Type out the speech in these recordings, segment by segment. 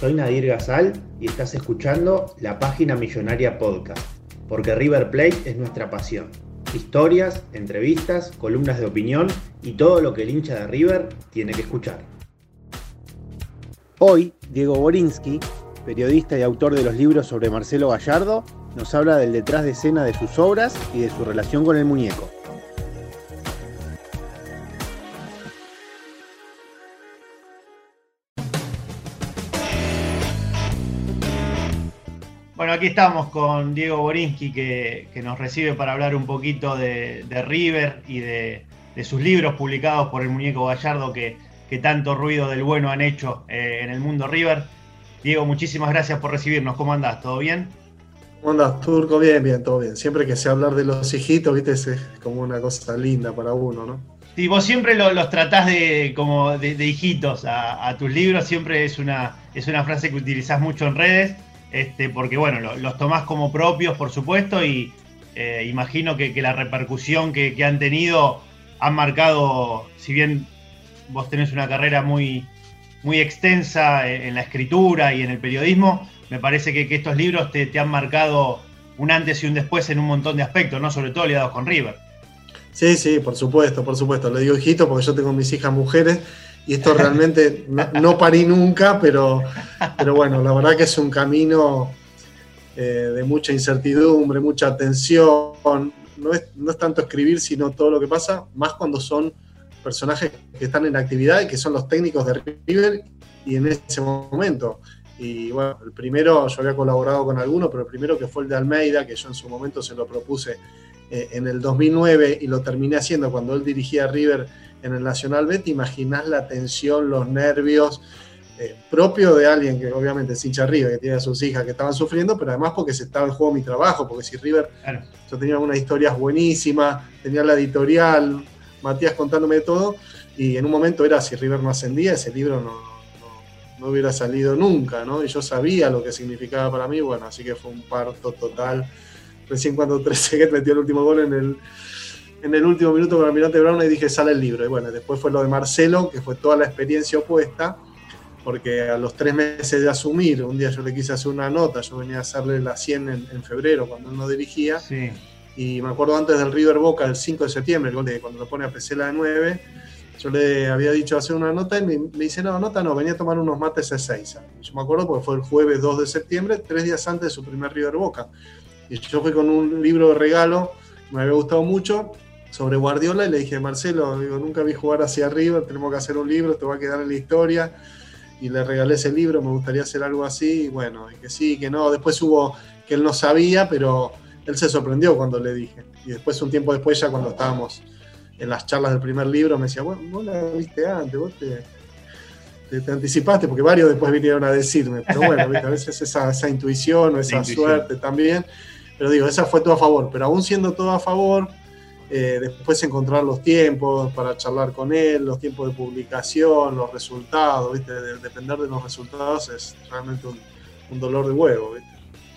Soy Nadir Gazal y estás escuchando la página Millonaria Podcast, porque River Plate es nuestra pasión. Historias, entrevistas, columnas de opinión y todo lo que el hincha de River tiene que escuchar. Hoy, Diego Borinsky, periodista y autor de los libros sobre Marcelo Gallardo, nos habla del detrás de escena de sus obras y de su relación con el muñeco. Bueno, aquí estamos con Diego Borinsky que, nos recibe para hablar un poquito de, River y de, sus libros publicados por el muñeco Gallardo que, tanto ruido del bueno han hecho eh, en el mundo River. Diego, muchísimas gracias por recibirnos. ¿Cómo andás? ¿Todo bien? ¿Cómo andás, Turco? Bien, bien, todo bien. Siempre que se hablar de los hijitos, viste, es como una cosa linda para uno, ¿no? Sí, vos siempre los tratás de, como de, hijitos a, tus libros, siempre es una, es una frase que utilizás mucho en redes. Este, porque bueno, los tomás como propios, por supuesto, y eh, imagino que, la repercusión que, han tenido han marcado, si bien vos tenés una carrera muy, muy extensa en, la escritura y en el periodismo, me parece que, estos libros te, te, han marcado un antes y un después en un montón de aspectos, ¿no? Sobre todo ligados con River. Sí, sí, por supuesto, por supuesto. Le digo hijito porque yo tengo mis hijas mujeres y esto realmente no, parí nunca, pero, pero bueno, la verdad que es un camino eh, de mucha incertidumbre, mucha tensión. No es, no es tanto escribir, sino todo lo que pasa, más cuando son personajes que están en actividad y que son los técnicos de River y en ese momento. Y bueno, el primero, yo había colaborado con alguno, pero el primero que fue el de Almeida, que yo en su momento se lo propuse eh, en el 2009 y lo terminé haciendo cuando él dirigía River en el Nacional B, te imaginás la tensión, los nervios, eh, propio de alguien que obviamente es hincha River, que tiene a sus hijas que estaban sufriendo, pero además porque se estaba en juego mi trabajo, porque si River, yo tenía unas historias buenísimas, tenía la editorial, Matías contándome todo, y en un momento era si River no ascendía, ese libro no, no, hubiera salido nunca, ¿no? Y yo sabía lo que significaba para mí, bueno, así que fue un parto total. Recién cuando Trezeguet metió el último gol en el en el último minuto con Almirante Brown y dije, sale el libro. Y bueno, después fue lo de Marcelo, que fue toda la experiencia opuesta, porque a los tres meses de asumir, un día yo le quise hacer una nota, yo venía a hacerle la 100 en, febrero cuando él no dirigía, y me acuerdo antes del River Boca, el 5 de septiembre, el gol de cuando lo pone a Pesela de 9, yo le había dicho hacer una nota y me, dice, no, nota no, venía a tomar unos mates de 6. Yo me acuerdo porque fue el jueves 2 de septiembre, tres días antes de su primer River Boca. Y yo fui con un libro de regalo, me había gustado mucho, sobre Guardiola y le dije, Marcelo, digo, nunca vi jugar hacia arriba, tenemos que hacer un libro, te va a quedar en la historia. Y le regalé ese libro, me gustaría hacer algo así, y bueno, y que sí, que no. Después hubo que él no sabía, pero él se sorprendió cuando le dije. Y después, un tiempo después, ya cuando estábamos en las charlas del primer libro, me decía, bueno, vos la viste antes, vos te, te, anticipaste, porque varios después vinieron a decirme. Pero bueno, a veces esa, esa intuición o esa suerte también. Pero digo, esa fue todo a favor. Pero aún siendo todo a favor, eh, después encontrar los tiempos para charlar con él, los tiempos de publicación, los resultados, ¿viste? depender de los resultados es realmente un, dolor de huevo.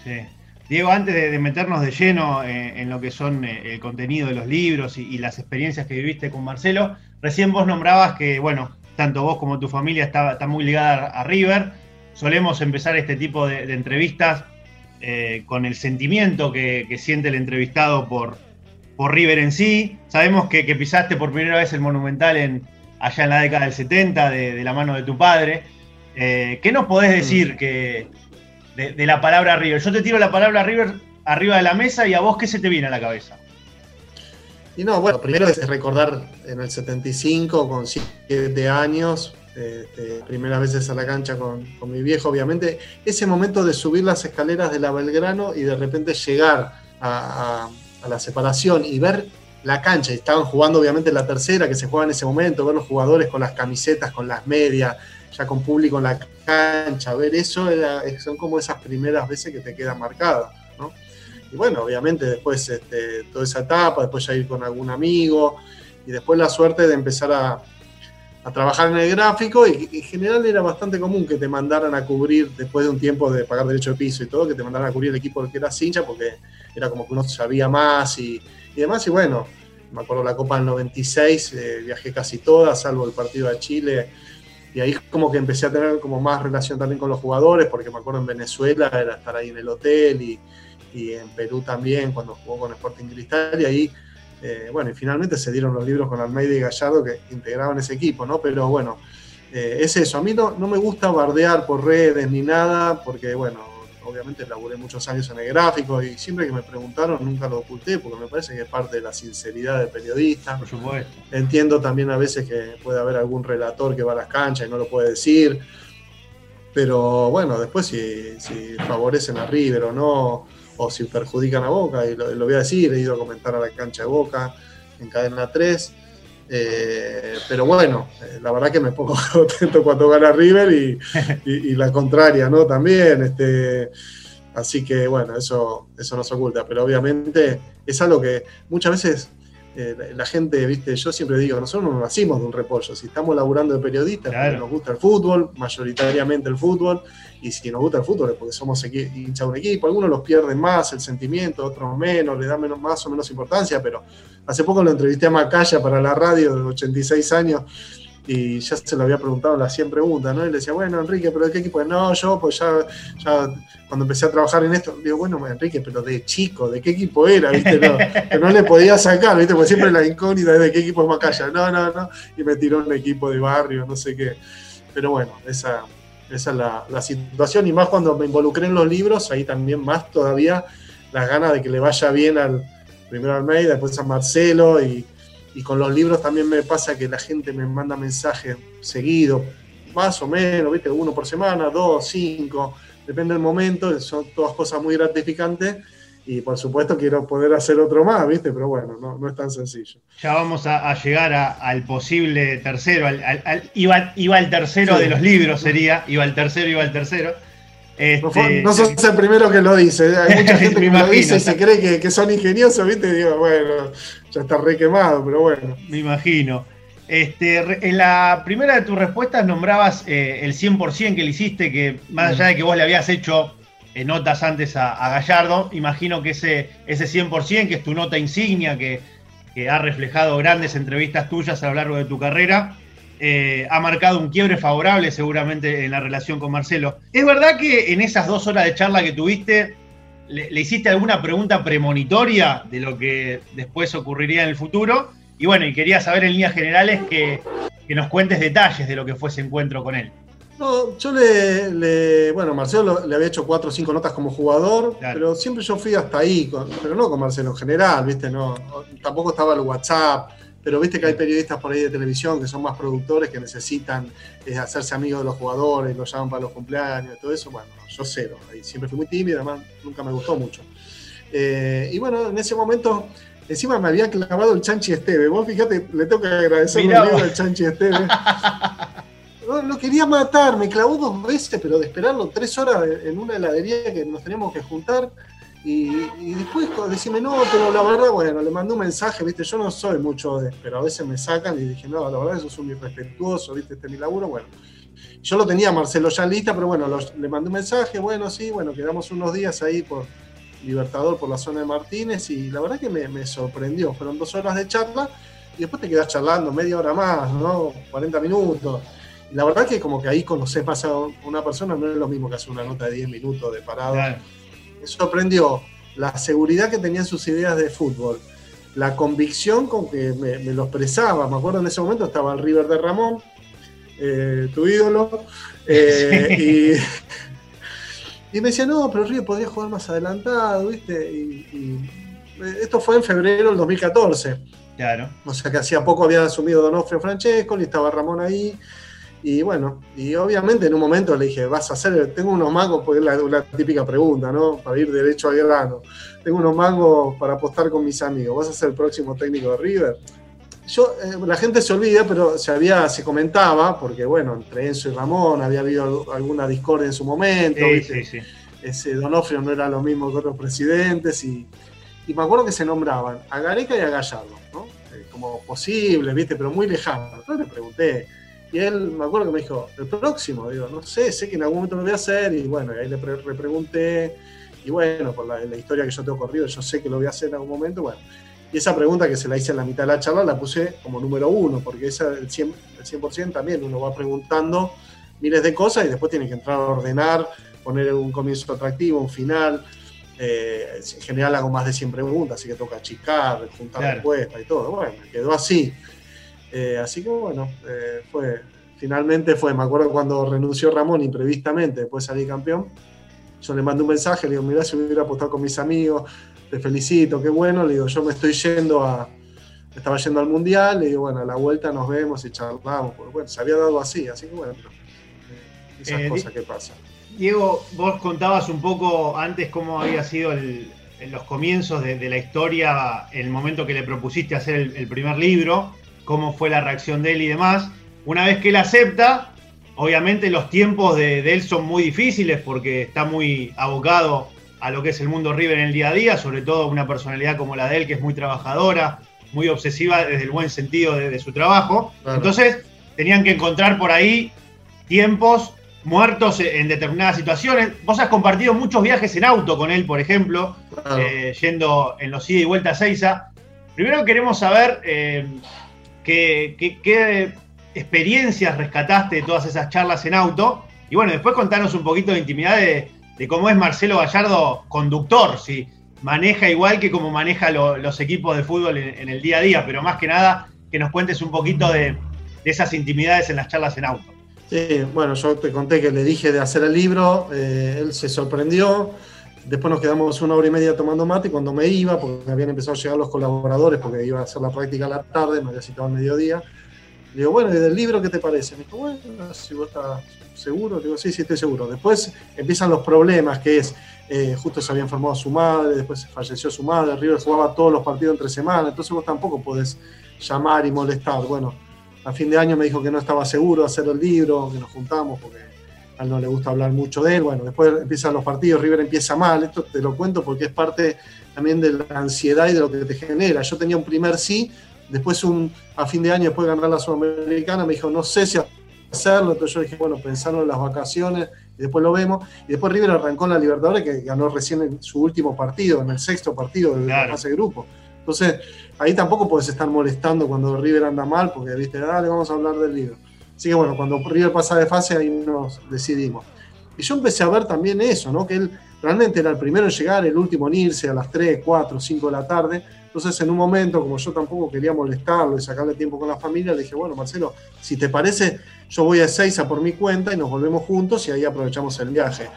Sí. Diego, antes de, meternos de lleno eh, en lo que son eh, el contenido de los libros y, las experiencias que viviste con Marcelo, recién vos nombrabas que, bueno, tanto vos como tu familia está, está muy ligada a River. Solemos empezar este tipo de, entrevistas con el sentimiento que siente el entrevistado por, por River en sí. Sabemos que, pisaste por primera vez el Monumental en, allá en la década del 70 de, la mano de tu padre. Eh, ¿Qué nos podés decir mm. que, de, la palabra River? Yo te tiro la palabra River arriba de la mesa y a vos, ¿qué se te viene a la cabeza? Y no, bueno, primero es recordar en el 75, con 7 años, este, primeras veces a la cancha con, mi viejo, obviamente, ese momento de subir las escaleras de la Belgrano y de repente llegar a, la separación y ver la cancha, y estaban jugando obviamente la tercera que se juega en ese momento, ver los jugadores con las camisetas, con las medias, ya con público en la cancha, ver eso son como esas primeras veces que te quedan marcadas, Y bueno, obviamente después este, toda esa etapa, después ya ir con algún amigo, y después la suerte de empezar a, a trabajar en el gráfico y en general era bastante común que te mandaran a cubrir, después de un tiempo de pagar derecho de piso y todo, que te mandaran a cubrir el equipo que era hincha porque era como que uno sabía más y, demás. Y bueno, me acuerdo la Copa del 96, eh, viajé casi toda, salvo el partido de Chile. Y ahí como que empecé a tener como más relación también con los jugadores, porque me acuerdo en Venezuela era estar ahí en el hotel y, y en Perú también cuando jugó con Sporting Cristal y ahí eh, bueno, y finalmente se dieron los libros con Almeida y Gallardo que integraban ese equipo, ¿no? Pero bueno, eh, es eso. A mí no, no me gusta bardear por redes ni nada, porque bueno, obviamente laburé muchos años en el gráfico y siempre que me preguntaron nunca lo oculté, porque me parece que es parte de la sinceridad del periodista. Por supuesto. Entiendo también a veces que puede haber algún relator que va a las canchas y no lo puede decir. Pero bueno, después si, si favorecen a River o no, o si perjudican a Boca, y lo, voy a decir, he ido a comentar a la cancha de Boca en cadena 3. Eh, pero bueno, eh, la verdad que me pongo contento cuando gana River y, la contraria, ¿no? También, este, así que bueno, eso, eso no se oculta, pero obviamente es algo que muchas veces eh, la gente, viste, yo siempre digo, nosotros no nacimos de un repollo, si estamos laburando de periodistas, porque nos gusta el fútbol, mayoritariamente el fútbol, y si nos gusta el fútbol es porque somos hincha de un equipo, algunos los pierden más el sentimiento, otros menos, le dan menos, más o menos importancia, pero hace poco lo entrevisté a Macaya para la radio de 86 años, y ya se lo había preguntado las 100 preguntas, ¿no? Y le decía, bueno, Enrique, ¿pero de qué equipo? No, yo, pues ya, cuando empecé a trabajar en esto, digo, bueno, Enrique, pero de chico, ¿de qué equipo era? ¿Viste? No, que no le podía sacar, ¿viste? Porque siempre la incógnita es de qué equipo es Macaya. No, no, no. Y me tiró un equipo de barrio, no sé qué. Pero bueno, esa, esa es la, la situación. Y más cuando me involucré en los libros, ahí también más todavía las ganas de que le vaya bien al primero al Almeida, después a Marcelo y y con los libros también me pasa que la gente me manda mensajes seguidos, más o menos, ¿viste? Uno por semana, dos, cinco, depende del momento, son todas cosas muy gratificantes y por supuesto quiero poder hacer otro más, ¿viste? Pero bueno, no, es tan sencillo. Ya vamos a, llegar al posible tercero, al, iba, iba, el tercero de los libros sería, iba el tercero, iba el tercero. Este, no sos el primero que lo dice, hay mucha gente que lo dice y se cree que, son ingeniosos, ¿viste? digo, bueno, ya está re quemado, pero bueno. Me imagino. Este, en la primera de tus respuestas nombrabas eh, el 100% que le hiciste, que más allá de que vos le habías hecho eh, notas antes a, Gallardo, imagino que ese, ese 100%, que es tu nota insignia, que, que, ha reflejado grandes entrevistas tuyas a lo largo de tu carrera, eh, ha marcado un quiebre favorable seguramente en la relación con Marcelo. ¿Es verdad que en esas dos horas de charla que tuviste le, hiciste alguna pregunta premonitoria de lo que después ocurriría en el futuro. Y bueno, y quería saber en líneas generales que, nos cuentes detalles de lo que fue ese encuentro con él. No, yo le, bueno, Marcelo le había hecho cuatro o cinco notas como jugador, pero siempre yo fui hasta ahí, pero no con Marcelo en general, ¿viste? No, tampoco estaba el WhatsApp, pero viste que hay periodistas por ahí de televisión que son más productores que necesitan eh, hacerse amigos de los jugadores, los llaman para los cumpleaños, todo eso. Bueno, yo cero. Ahí siempre fui muy tímido, además nunca me gustó mucho. Eh, y bueno, en ese momento, encima me había clavado el Chanchi Esteve. Vos fíjate, le tengo que agradecer el libro del Chanchi Esteve. lo quería matar, me clavó dos veces, pero de esperarlo tres horas en una heladería que nos teníamos que juntar. Y, después decime, no, pero la verdad, bueno, le mandé un mensaje, viste, yo no soy mucho de, pero a veces me sacan y dije, no, la verdad, eso es un irrespetuoso, viste, este es mi laburo, bueno. Yo lo tenía Marcelo ya lista, pero bueno, le mandé un mensaje, bueno, sí, bueno, quedamos unos días ahí por Libertador, por la zona de Martínez, y la verdad que me, sorprendió, fueron dos horas de charla, y después te quedas charlando media hora más, ¿no? 40 minutos. Y la verdad que como que ahí conoces más a una persona, no es lo mismo que hacer una nota de 10 minutos de parado me sorprendió la seguridad que tenía en sus ideas de fútbol, la convicción con que me, lo expresaba. Me acuerdo en ese momento estaba el River de Ramón, eh, tu ídolo. Eh, y, me decía, no, pero River podría jugar más adelantado, ¿viste? Y, esto fue en febrero del 2014. Claro. O sea que hacía poco había asumido Donofrio Francesco, y estaba Ramón ahí. Y bueno, y obviamente en un momento le dije, vas a hacer, tengo unos mangos, porque es la, típica pregunta, ¿no? Para ir derecho al grano. Tengo unos mangos para apostar con mis amigos, ¿vas a ser el próximo técnico de River? Yo, eh, la gente se olvida, pero se había, se comentaba, porque bueno, entre Enzo y Ramón había habido alguna discordia en su momento. Sí, sí, Ese Donofrio no era lo mismo que otros presidentes, y, y, me acuerdo que se nombraban a Gareca y a Gallardo, ¿no? Eh, como posible, ¿viste? Pero muy lejano. Entonces le pregunté, y él, me acuerdo que me dijo, el próximo, digo, no sé, sé que en algún momento lo voy a hacer, y bueno, ahí le, pregunté, y bueno, por la, historia que yo tengo corrido, yo sé que lo voy a hacer en algún momento, bueno. Y esa pregunta que se la hice en la mitad de la charla la puse como número uno, porque esa, el 100%, el 100 también uno va preguntando miles de cosas y después tiene que entrar a ordenar, poner un comienzo atractivo, un final. Eh, en general hago más de 100 preguntas, así que toca achicar, juntar respuestas y todo. Bueno, quedó así. Eh, así que bueno, eh, fue, finalmente fue, me acuerdo cuando renunció Ramón imprevistamente, después salí campeón, yo le mandé un mensaje, le digo, mirá si hubiera apostado con mis amigos, te felicito, qué bueno, le digo, yo me estoy yendo a, estaba yendo al Mundial, le digo, bueno, a la vuelta nos vemos y charlamos, porque bueno, se había dado así, así que bueno, eh, esas cosas que pasan. Diego, vos contabas un poco antes cómo había sido el, en los comienzos de, la historia, el momento que le propusiste hacer el primer libro, cómo fue la reacción de él y demás. Una vez que él acepta, obviamente los tiempos de, él son muy difíciles porque está muy abocado a lo que es el mundo River en el día a día, sobre todo una personalidad como la de él, que es muy trabajadora, muy obsesiva desde el buen sentido de, su trabajo. Entonces, tenían que encontrar por ahí tiempos muertos en determinadas situaciones. Vos has compartido muchos viajes en auto con él, por ejemplo, eh, yendo en los ida y vuelta a Seiza. Primero queremos saber eh, ¿Qué, experiencias rescataste de todas esas charlas en auto? Y bueno, después contanos un poquito de intimidad de, cómo es Marcelo Gallardo conductor, si maneja igual que como maneja los equipos de fútbol en, el día a día, pero más que nada que nos cuentes un poquito de, esas intimidades en las charlas en auto. Sí, bueno, yo te conté que le dije de hacer el libro, eh, él se sorprendió, Después nos quedamos una hora y media tomando mate y cuando me iba, porque habían empezado a llegar los colaboradores, porque iba a hacer la práctica a la tarde, me había citado al mediodía. Le digo, bueno, ¿y del libro qué te parece? Me dijo, bueno, si vos estás seguro, digo, sí, sí, estoy seguro. Después empiezan los problemas, que es, eh, justo se había enfermado su madre, después falleció su madre, River jugaba todos los partidos entre semanas, entonces vos tampoco podés llamar y molestar. Bueno, a fin de año me dijo que no estaba seguro de hacer el libro, que nos juntamos, porque a él no le gusta hablar mucho de él. Bueno, después empiezan los partidos, River empieza mal. Esto te lo cuento porque es parte también de la ansiedad y de lo que te genera. Yo tenía un primer sí, después un, a fin de año, después de ganar la Sudamericana, me dijo, no sé si hacerlo. Entonces yo dije, bueno, pensarlo en las vacaciones y después lo vemos. Y después River arrancó en la Libertadores, que ganó recién en su último partido, en el sexto partido de la fase de grupo. Entonces, ahí tampoco puedes estar molestando cuando River anda mal, porque viste, dale, vamos a hablar del libro. Así que bueno, cuando River pasa de fase, ahí nos decidimos. Y yo empecé a ver también eso, ¿no? Que él realmente era el primero en llegar, el último en irse a las 3, 4, 5 de la tarde. Entonces, en un momento, como yo tampoco quería molestarlo y sacarle tiempo con la familia, le dije, bueno, Marcelo, si te parece, yo voy a Seiza por mi cuenta y nos volvemos juntos y ahí aprovechamos el viaje.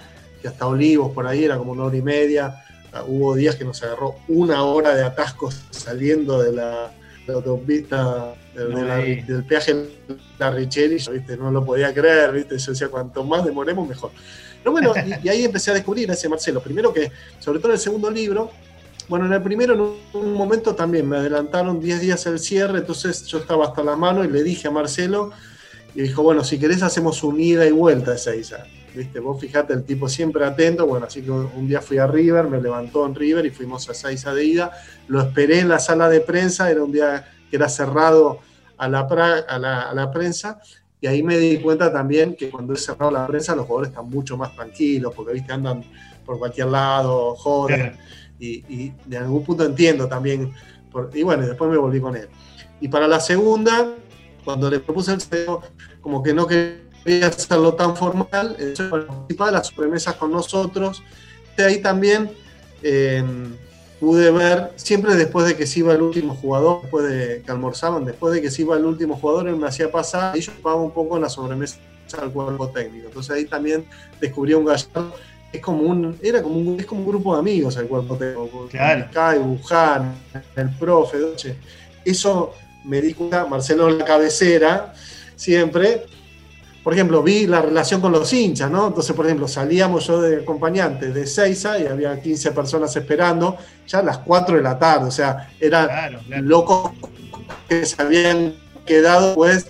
Que hasta Olivos, por ahí, era como una hora y media. Ah, hubo días que nos agarró una hora de atascos saliendo de la, la autopista del, peaje de la ¿viste? no lo podía creer, ¿viste? yo decía, cuanto más demoremos, mejor. Pero bueno, y, ahí empecé a descubrir ese Marcelo. Primero que, sobre todo en el segundo libro, bueno, en el primero, en un momento también me adelantaron 10 días el cierre, entonces yo estaba hasta la mano y le dije a Marcelo, y dijo, bueno, si querés hacemos un ida y vuelta de Seiza. ¿Viste? Vos fijate, el tipo siempre atento. Bueno, así que un día fui a River, me levantó en River y fuimos a Seiza de ida. Lo esperé en la sala de prensa, era un día que era cerrado a la, a la, prensa. Y ahí me di cuenta también que cuando es cerrado la prensa, los jugadores están mucho más tranquilos, porque ¿viste? andan por cualquier lado, joden. Y, de algún punto entiendo también. y bueno, después me volví con él. Y para la segunda, cuando le propuse el CEO, como que no quería hacerlo tan formal, participaba de las promesas con nosotros. De ahí también, pude ver, siempre después de que se iba el último jugador, después de que almorzaban, después de que se iba el último jugador, él me hacía pasar y yo jugaba un poco en la sobremesa del cuerpo técnico. Entonces ahí también descubrí un gallardo. Es como un, era como un, es como un grupo de amigos el cuerpo técnico. Claro. Kai, Buján, el profe, Doche. Eso me di cuenta, Marcelo en la cabecera, siempre. Por ejemplo, vi la relación con los hinchas, ¿no? Entonces, por ejemplo, salíamos yo de acompañante de Seiza y había 15 personas esperando, ya a las 4 de la tarde, o sea, eran Claro, claro. locos que se habían quedado, pues,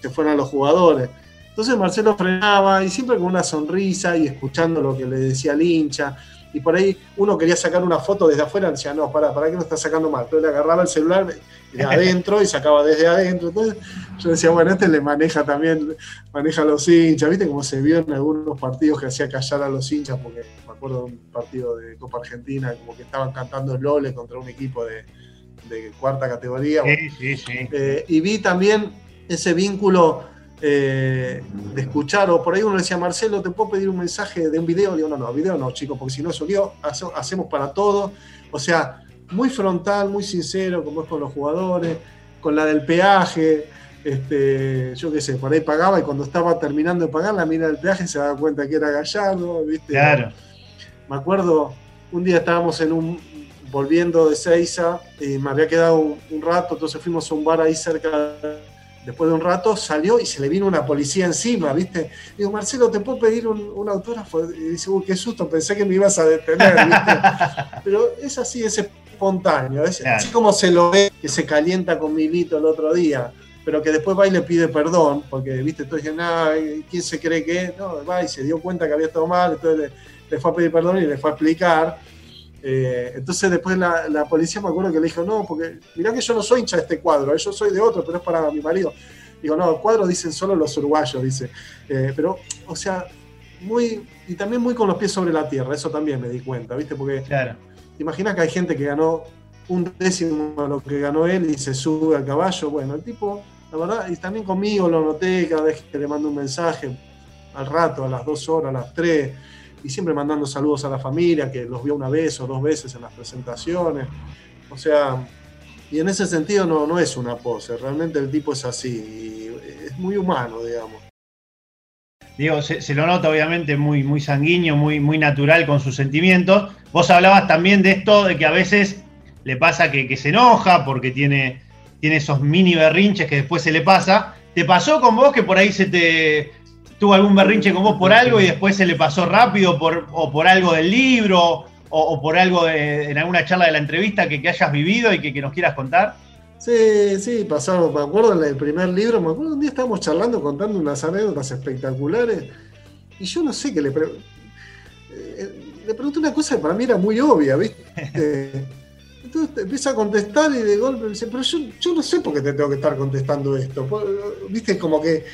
que fueran los jugadores. Entonces Marcelo frenaba y siempre con una sonrisa y escuchando lo que le decía el hincha. Y por ahí uno quería sacar una foto desde afuera, decía, no, para, ¿para qué no está sacando mal? Entonces le agarraba el celular de adentro y sacaba desde adentro. Entonces yo decía, bueno, este le maneja también, maneja a los hinchas. ¿Viste cómo se vio en algunos partidos que hacía callar a los hinchas? Porque me acuerdo de un partido de Copa Argentina, como que estaban cantando el Lole contra un equipo de, de cuarta categoría. Sí, sí, sí. Eh, y vi también ese vínculo eh, de escuchar, o por ahí uno decía, Marcelo, ¿te puedo pedir un mensaje de un video? Digo, no, no, video no, chicos, porque si no, eso lío, hace- hacemos para todo. O sea, muy frontal, muy sincero, como es con los jugadores, con la del peaje. Este, yo qué sé, por ahí pagaba y cuando estaba terminando de pagar la mina del peaje se daba cuenta que era Gallardo, ¿viste? Claro. Me acuerdo, un día estábamos en un, volviendo de Seiza y me había quedado un, un rato, entonces fuimos a un bar ahí cerca. Después de un rato salió y se le vino una policía encima, ¿viste? Digo, Marcelo, ¿te puedo pedir un, un autógrafo? Y dice, uy, qué susto, pensé que me ibas a detener, ¿viste? Pero es así, es espontáneo, es Claro. así como se lo ve que se calienta con Milito el otro día, pero que después va y le pide perdón, porque, ¿viste? Dicen, ah, ¿quién se cree que es? No, va y se dio cuenta que había estado mal, entonces le, le fue a pedir perdón y le fue a explicar. Eh, entonces después la, la policía me acuerdo que le dijo, no, porque mirá que yo no soy hincha de este cuadro, eh, yo soy de otro, pero es para mi marido. Digo, no, el cuadro dicen solo los uruguayos, dice. Eh, pero, o sea, muy, y también muy con los pies sobre la tierra, eso también me di cuenta, ¿viste? Porque Claro. ¿Te imaginas que hay gente que ganó un décimo de lo que ganó él y se sube al caballo? Bueno, el tipo, la verdad, y también conmigo lo noté cada vez que le mando un mensaje, al rato, a las dos horas, a las tres, y siempre mandando saludos a la familia, que los vio una vez o dos veces en las presentaciones. O sea, y en ese sentido no, no es una pose, realmente el tipo es así, y es muy humano, digamos. Digo, se, lo nota obviamente muy, muy sanguíneo, muy, muy natural con sus sentimientos. Vos hablabas también de esto, de que a veces le pasa que, que se enoja porque tiene, tiene esos mini berrinches que después se le pasa. ¿Te pasó con vos que por ahí se te tuvo algún berrinche con vos por algo y después se le pasó rápido por, o por algo del libro o, o por algo de- en alguna charla de la entrevista que, que hayas vivido y que, que nos quieras contar? Sí, sí, pasaron, me acuerdo en el primer libro, me acuerdo un día estábamos charlando, contando unas anécdotas espectaculares, y yo no sé qué le pre- eh, le pregunté una cosa que para mí era muy obvia, ¿viste? Entonces empieza a contestar y de golpe me dice, pero yo, yo no sé por qué te tengo que estar contestando esto. ¿Viste? Como que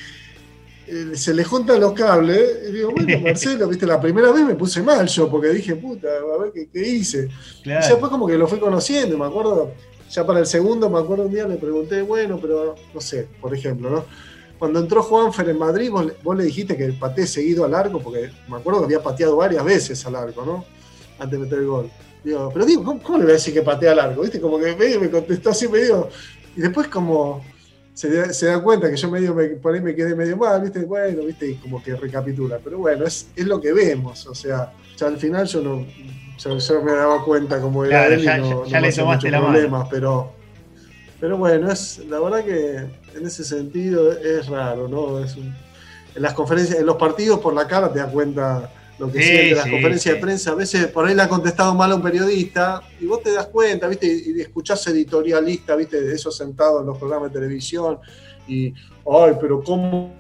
eh, se le juntan los cables, y digo, bueno, Marcelo, ¿viste? La primera vez me puse mal yo, porque dije, puta, a ver qué, qué hice. Y Claro. después como que lo fui conociendo, me acuerdo, ya para el segundo, me acuerdo un día le pregunté, bueno, pero no sé, por ejemplo, ¿no? Cuando entró Juanfer en Madrid, vos, le- vos le dijiste que pateé seguido al arco, porque me acuerdo que había pateado varias veces al arco, ¿no? Antes de meter el gol. Digo, pero digo, ¿cómo, cómo le voy a decir que patea al arco? ¿Viste? Como que medio me contestó así medio. Y después como se, da- se da cuenta que yo medio me, por ahí me quedé medio mal, ¿viste? Bueno, ¿viste? Y como que recapitula. Pero bueno, es, es lo que vemos. O sea, ya al final yo no. Yo, yo me daba cuenta como era Claro, él y ya- no, ya- no ya le tomaste la mano. pero. Pero bueno, es, la verdad que en ese sentido es raro, ¿no? Es un- en las conferencias, en los partidos por la cara te das cuenta lo que Sí, siente en las sí, conferencias sí. de prensa. A veces por ahí le ha contestado mal a un periodista y vos te das cuenta, ¿viste? Y, y escuchás editorialista, ¿viste? De esos sentados en los programas de televisión y, ay, pero ¿cómo?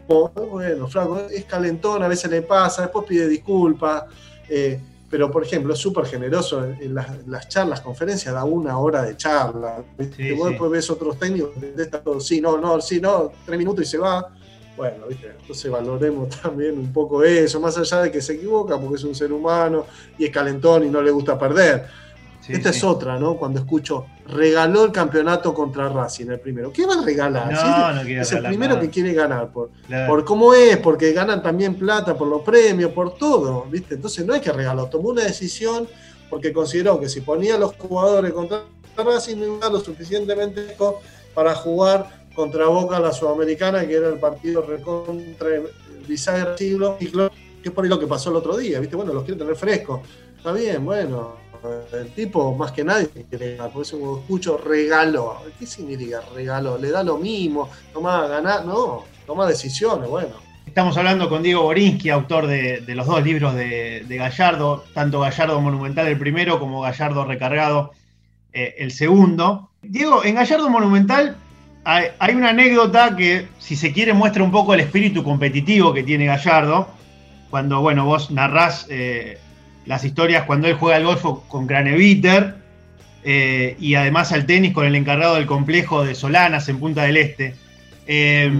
Bueno, Franco, es calentón, a veces le pasa, después pide disculpas. eh, pero, por ejemplo, es súper generoso en, en las, en las charlas, conferencias, da una hora de charla. ¿viste? Sí, vos sí. después ves otros técnicos sí, no, no, sí, no, tres minutos y se va. Bueno, ¿viste? entonces valoremos también un poco eso, más allá de que se equivoca porque es un ser humano y es calentón y no le gusta perder. Sí, Esta sí. es otra, ¿no? Cuando escucho, regaló el campeonato contra Racing, el primero. ¿Qué va a regalar? No, es, no quiere es el primero nada. que quiere ganar, por, Claro. por cómo es, porque ganan también plata, por los premios, por todo, ¿viste? Entonces no hay que regalar, tomó una decisión porque consideró que si ponía a los jugadores contra Racing no iba lo suficientemente para jugar contra Boca la Sudamericana, que era el partido recontra bisagra siglo, que es por ahí lo que pasó el otro día, ¿viste? Bueno, los quiere tener frescos. Está bien, bueno, el tipo más que nadie por eso escucho regalo. ¿Qué significa regalo? ¿Le da lo mismo? ¿Toma ganar? No, toma decisiones, bueno. Estamos hablando con Diego Borinsky, autor de, los dos libros de, Gallardo, tanto Gallardo Monumental el primero como Gallardo Recargado eh, el segundo. Diego, en Gallardo Monumental hay, una anécdota que, si se quiere, muestra un poco el espíritu competitivo que tiene Gallardo. Cuando, bueno, vos narrás eh, las historias cuando él juega al golf con Craneviter eh, y además al tenis con el encargado del complejo de Solanas en Punta del Este. Eh,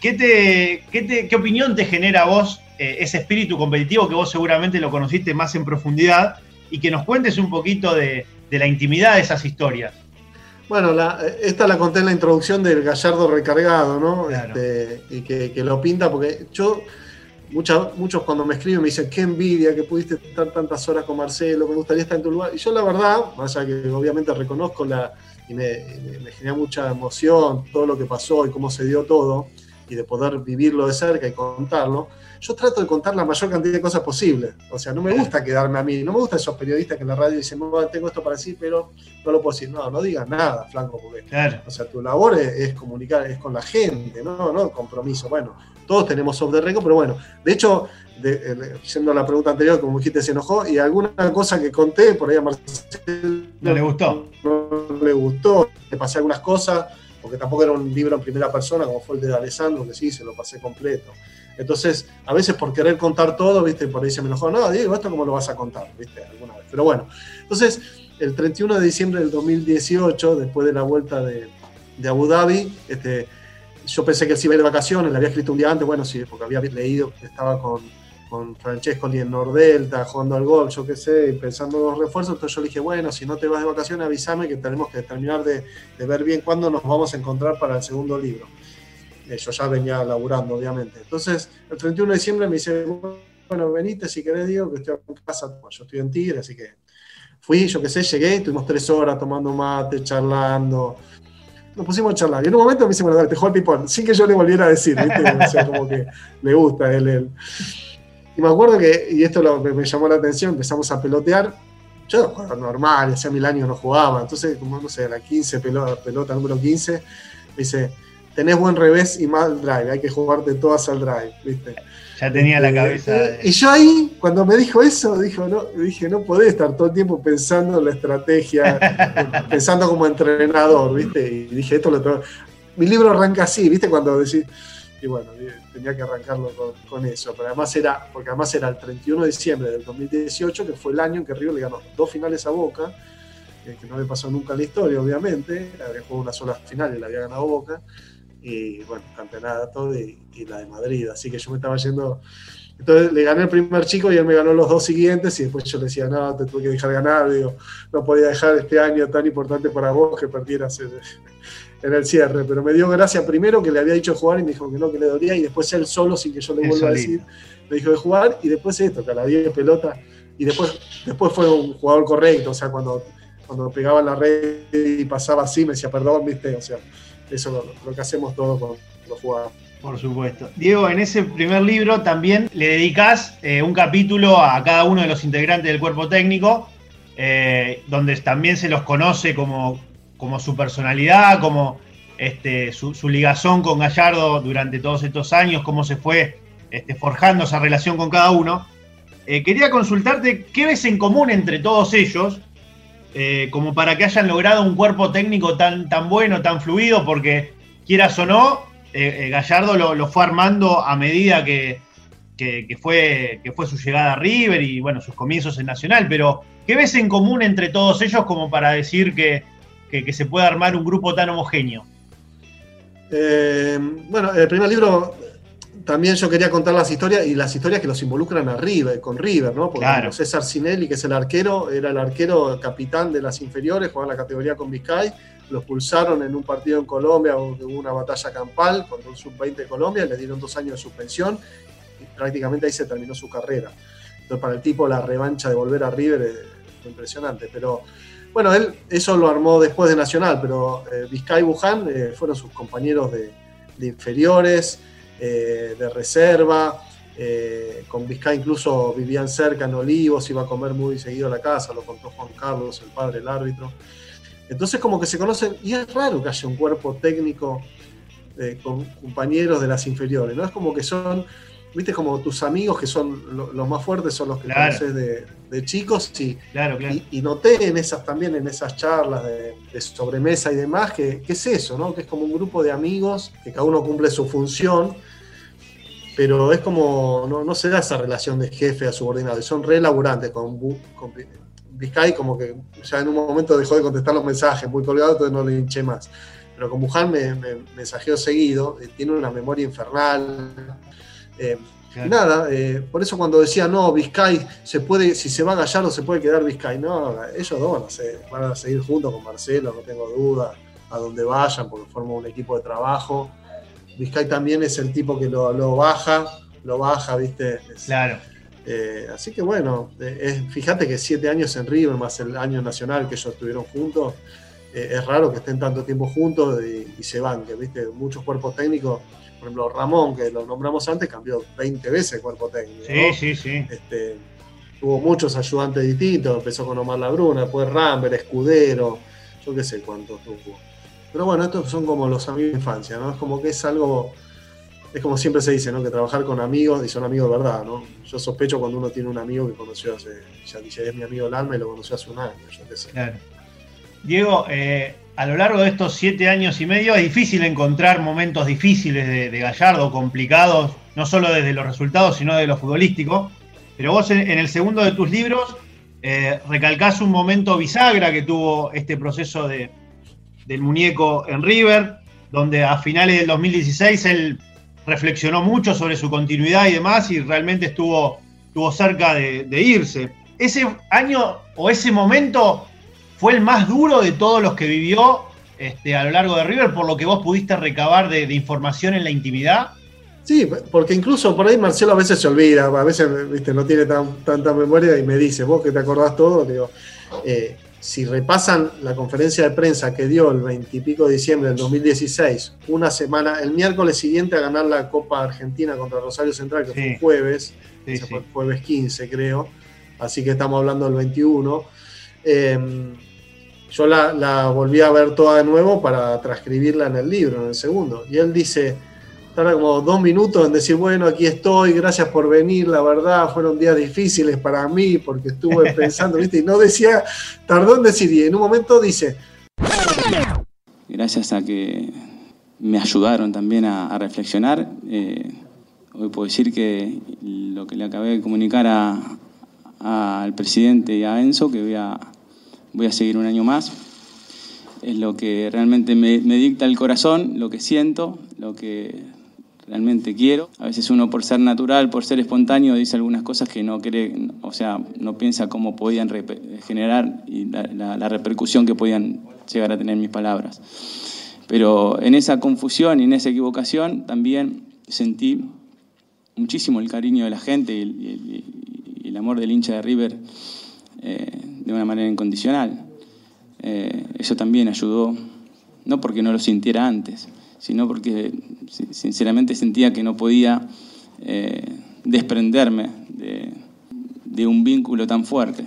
¿qué, te, qué, opinión te genera a vos ese espíritu competitivo que vos seguramente lo conociste más en profundidad y que nos cuentes un poquito de, de la intimidad de esas historias? Bueno, esta la conté en la introducción del Gallardo recargado, ¿no? Este, y que, lo pinta, porque yo, muchos cuando me escriben me dicen, qué envidia que pudiste estar tantas horas con Marcelo, me gustaría estar en tu lugar. Y yo la verdad, más allá que obviamente reconozco la, y me, me genera mucha emoción todo lo que pasó y cómo se dio todo, y de poder vivirlo de cerca y contarlo, yo trato de contar la mayor cantidad de cosas posible. O sea, no me gusta quedarme a mí, no me gustan esos periodistas que en la radio dicen, no, tengo esto para decir, pero no lo puedo decir. No, no digas nada, Flanco, porque o sea, tu labor es, comunicar, es con la gente, no, no compromiso. Bueno, todos tenemos off the record, pero bueno, de hecho, yendo a la pregunta anterior, como dijiste, se enojó, y alguna cosa que conté, por ahí a Marcelo no le gustó. No le gustó, le pasé algunas cosas, porque tampoco era un libro en primera persona, como fue el de Alessandro, que sí, se lo pasé completo. Entonces, a veces por querer contar todo, ¿viste? Por ahí se me enojó, no, Diego, ¿esto cómo lo vas a contar? ¿Viste? Alguna vez. Pero bueno, entonces, el 31 de diciembre del 2018, después de la vuelta de, Abu Dhabi, este, yo pensé que él se iba a ir de vacaciones, le había escrito un día antes, bueno, sí, porque había leído estaba con, con Francesco ni en Nordelta, jugando al gol, yo qué sé, pensando en los refuerzos, entonces yo le dije, bueno, si no te vas de vacaciones, avísame que tenemos que terminar de, ver bien cuándo nos vamos a encontrar para el segundo libro. Yo ya venía laburando, obviamente. Entonces, el 31 de diciembre me dice, bueno, venite si querés, digo, que estoy en casa, yo estoy en Tigre, así que fui, yo qué sé, llegué, tuvimos tres horas tomando mate, charlando, nos pusimos a charlar. Y en un momento me dice, bueno, dale, te juego sin que yo le volviera a decir, ¿viste? O sea, como que le gusta a él, Y me acuerdo que, y esto lo, me, llamó la atención, empezamos a pelotear. Yo jugaba normal, hacía mil años no jugaba. Entonces, como no sé, la 15, pelota, pelota número 15, me dice, tenés buen revés y mal drive, hay que jugarte todas al drive, ¿viste? Ya tenía la cabeza. Y yo ahí, cuando me dijo eso, dijo, no, dije, no podés estar todo el tiempo pensando en la estrategia, pensando como entrenador, ¿viste? Y dije, esto lo tengo. Mi libro arranca así, ¿viste? Cuando decís. Y bueno, tenía que arrancarlo con, eso. Pero además era, porque además era el 31 de diciembre del 2018, que fue el año en que River le ganó dos finales a Boca, que no le pasó nunca en la historia, obviamente. Había jugado una sola final y la había ganado Boca y bueno, campeonato y, y la de Madrid. Así que yo me estaba yendo. Entonces le gané el primer chico y él me ganó los dos siguientes y después yo le decía, no, te tuve que dejar ganar, digo, no podía dejar este año tan importante para vos que perdieras en, en el cierre, pero me dio gracia primero que le había dicho jugar y me dijo que no, que le dolía y después él solo, sin que yo le vuelva a decir, me dijo de jugar y después esto, que a la 10 pelota y después, después fue un jugador correcto, o sea, cuando, cuando pegaba la red y pasaba así me decía, perdón, viste, o sea, eso es lo, que hacemos todos con los jugadores. Por supuesto. Diego, en ese primer libro también le dedicas eh, un capítulo a cada uno de los integrantes del cuerpo técnico, eh, donde también se los conoce como, como su personalidad, como este, su, ligazón con Gallardo durante todos estos años, cómo se fue este, forjando esa relación con cada uno. Eh, quería consultarte qué ves en común entre todos ellos eh, como para que hayan logrado un cuerpo técnico tan, tan bueno, tan fluido, porque quieras o no, eh, Gallardo lo, fue armando a medida que, fue, que fue su llegada a River y bueno, sus comienzos en Nacional, pero ¿qué ves en común entre todos ellos como para decir que, se puede armar un grupo tan homogéneo? bueno, el primer libro también yo quería contar las historias y las historias que los involucran a River, con River, ¿no? Porque César Sinelli, que es el arquero, era el arquero capitán de las inferiores, jugaba en la categoría con Vizcay, lo expulsaron en un partido en Colombia, hubo una batalla campal contra un sub-20 de Colombia, le dieron dos años de suspensión y prácticamente ahí se terminó su carrera. Entonces para el tipo la revancha de volver a River impresionante. Pero bueno, él eso lo armó después de Nacional, pero eh, Vizcay y Buján eh, fueron sus compañeros de, inferiores, eh, de reserva. con Vizcay incluso vivían cerca en Olivos, iba a comer muy seguido a la casa, lo contó Juan Carlos, el padre, el árbitro. Entonces como que se conocen, y es raro que haya un cuerpo técnico con compañeros de las inferiores, ¿no? Es como que son viste como tus amigos que son los más fuertes son los que conoces de, chicos y, claro, Y, noté en esas también en esas charlas de, sobremesa y demás que, es eso, ¿no? Que es como un grupo de amigos que cada uno cumple su función, pero es como no, se da esa relación de jefe a subordinado, y son re laburantes con, con Vizcay como que ya en un momento dejó de contestar los mensajes, muy colgado, entonces no le hinché más. Pero con Buján me, me mensajeó seguido, eh, tiene una memoria infernal, eh, nada, eh, por eso cuando decía, no, Vizcay, se puede, si se va a Gallardo se puede quedar Vizcay. No, ellos dos van a, seguir juntos con Marcelo, no tengo duda, a donde vayan, porque forman un equipo de trabajo. Vizcay también es el tipo que lo, baja, lo baja, ¿viste? claro. Eh, así que bueno, fíjate que siete años en River, más el año nacional que ellos estuvieron juntos, es raro que estén tanto tiempo juntos y, y se van, que viste, muchos cuerpos técnicos por ejemplo, Ramón, que lo nombramos antes, cambió 20 veces el cuerpo técnico. Sí, sí, sí. Este, tuvo muchos ayudantes distintos, empezó con Omar Labruna, después Rambert, Escudero, yo qué sé cuántos tuvo. Pero bueno, estos son como los amigos de infancia, ¿no? Es como que es algo, es como siempre se dice, ¿no? Que trabajar con amigos, y son amigos de verdad, ¿no? Yo sospecho cuando uno tiene un amigo que conoció hace, ya dice, es mi amigo el alma y lo conoció hace un año, yo qué sé. Claro. Diego, eh, a lo largo de estos siete años y medio es difícil encontrar momentos difíciles de, Gallardo, complicados, no solo desde los resultados, sino de lo futbolístico. Pero vos en, el segundo de tus libros eh, recalcás un momento bisagra que tuvo este proceso de, del muñeco en River, donde a finales del 2016 él reflexionó mucho sobre su continuidad y demás y realmente estuvo, cerca de, de irse. Ese año o ese momento fue el más duro de todos los que vivió este, a lo largo de River, por lo que vos pudiste recabar de, información en la intimidad. Sí, porque incluso por ahí Marcelo a veces se olvida, a veces ¿viste? no tiene tanta memoria y me dice, vos que te acordás todo, digo, eh, si repasan la conferencia de prensa que dio el 20 y pico de diciembre del 2016, una semana, el miércoles siguiente a ganar la Copa Argentina contra Rosario Central, que fue jueves, fue jueves 15 creo, así que estamos hablando del 21. Eh, yo la, volví a ver toda de nuevo para transcribirla en el libro, en el segundo. Y él dice, tarda como dos minutos en decir, bueno, aquí estoy, gracias por venir, la verdad, fueron días difíciles para mí porque estuve pensando, ¿viste? Y no decía, tardó en decir, y en un momento dice... Gracias a que me ayudaron también a, reflexionar, eh, hoy puedo decir que lo que le acabé de comunicar al presidente y a Enzo, que voy a voy a seguir un año más. Es lo que realmente me, dicta el corazón, lo que siento, lo que realmente quiero. A veces uno por ser natural, por ser espontáneo, dice algunas cosas que no cree, o sea, no piensa cómo podían generar y la, la, repercusión que podían llegar a tener mis palabras. Pero en esa confusión y en esa equivocación también sentí muchísimo el cariño de la gente y el, amor del hincha de River. Eh, de una manera incondicional. Eh, eso también ayudó, no porque no lo sintiera antes, sino porque sinceramente sentía que no podía eh, desprenderme de, un vínculo tan fuerte.